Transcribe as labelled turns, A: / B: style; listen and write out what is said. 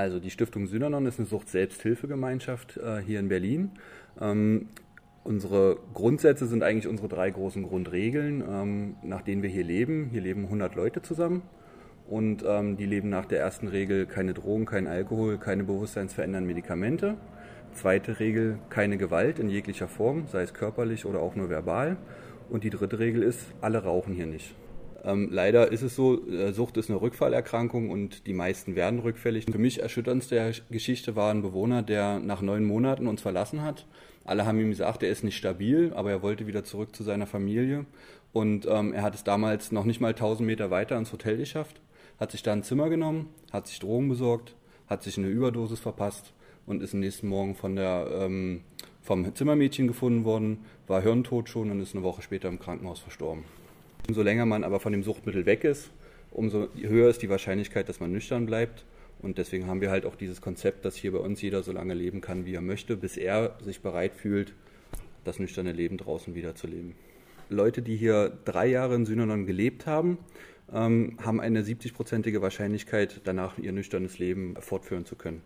A: Also die Stiftung Synanon ist eine Sucht-Selbsthilfegemeinschaft äh, hier in Berlin. Ähm, unsere Grundsätze sind eigentlich unsere drei großen Grundregeln, ähm, nach denen wir hier leben. Hier leben 100 Leute zusammen und ähm, die leben nach der ersten Regel keine Drogen, kein Alkohol, keine bewusstseinsverändernden Medikamente. Zweite Regel, keine Gewalt in jeglicher Form, sei es körperlich oder auch nur verbal. Und die dritte Regel ist, alle rauchen hier nicht. Ähm, leider ist es so, äh, Sucht ist eine Rückfallerkrankung und die meisten werden rückfällig. Für mich erschütterndste Geschichte war ein Bewohner, der nach neun Monaten uns verlassen hat. Alle haben ihm gesagt, er ist nicht stabil, aber er wollte wieder zurück zu seiner Familie. Und ähm, er hat es damals noch nicht mal 1000 Meter weiter ins Hotel geschafft, hat sich da ein Zimmer genommen, hat sich Drogen besorgt, hat sich eine Überdosis verpasst und ist am nächsten Morgen von der, ähm, vom Zimmermädchen gefunden worden, war hirntot schon und ist eine Woche später im Krankenhaus verstorben. Umso länger man aber von dem Suchtmittel weg ist, umso höher ist die Wahrscheinlichkeit, dass man nüchtern bleibt. Und deswegen haben wir halt auch dieses Konzept, dass hier bei uns jeder so lange leben kann, wie er möchte, bis er sich bereit fühlt, das nüchterne Leben draußen wieder zu leben. Leute, die hier drei Jahre in Synanon gelebt haben, ähm, haben eine 70-prozentige Wahrscheinlichkeit, danach ihr nüchternes Leben fortführen zu können.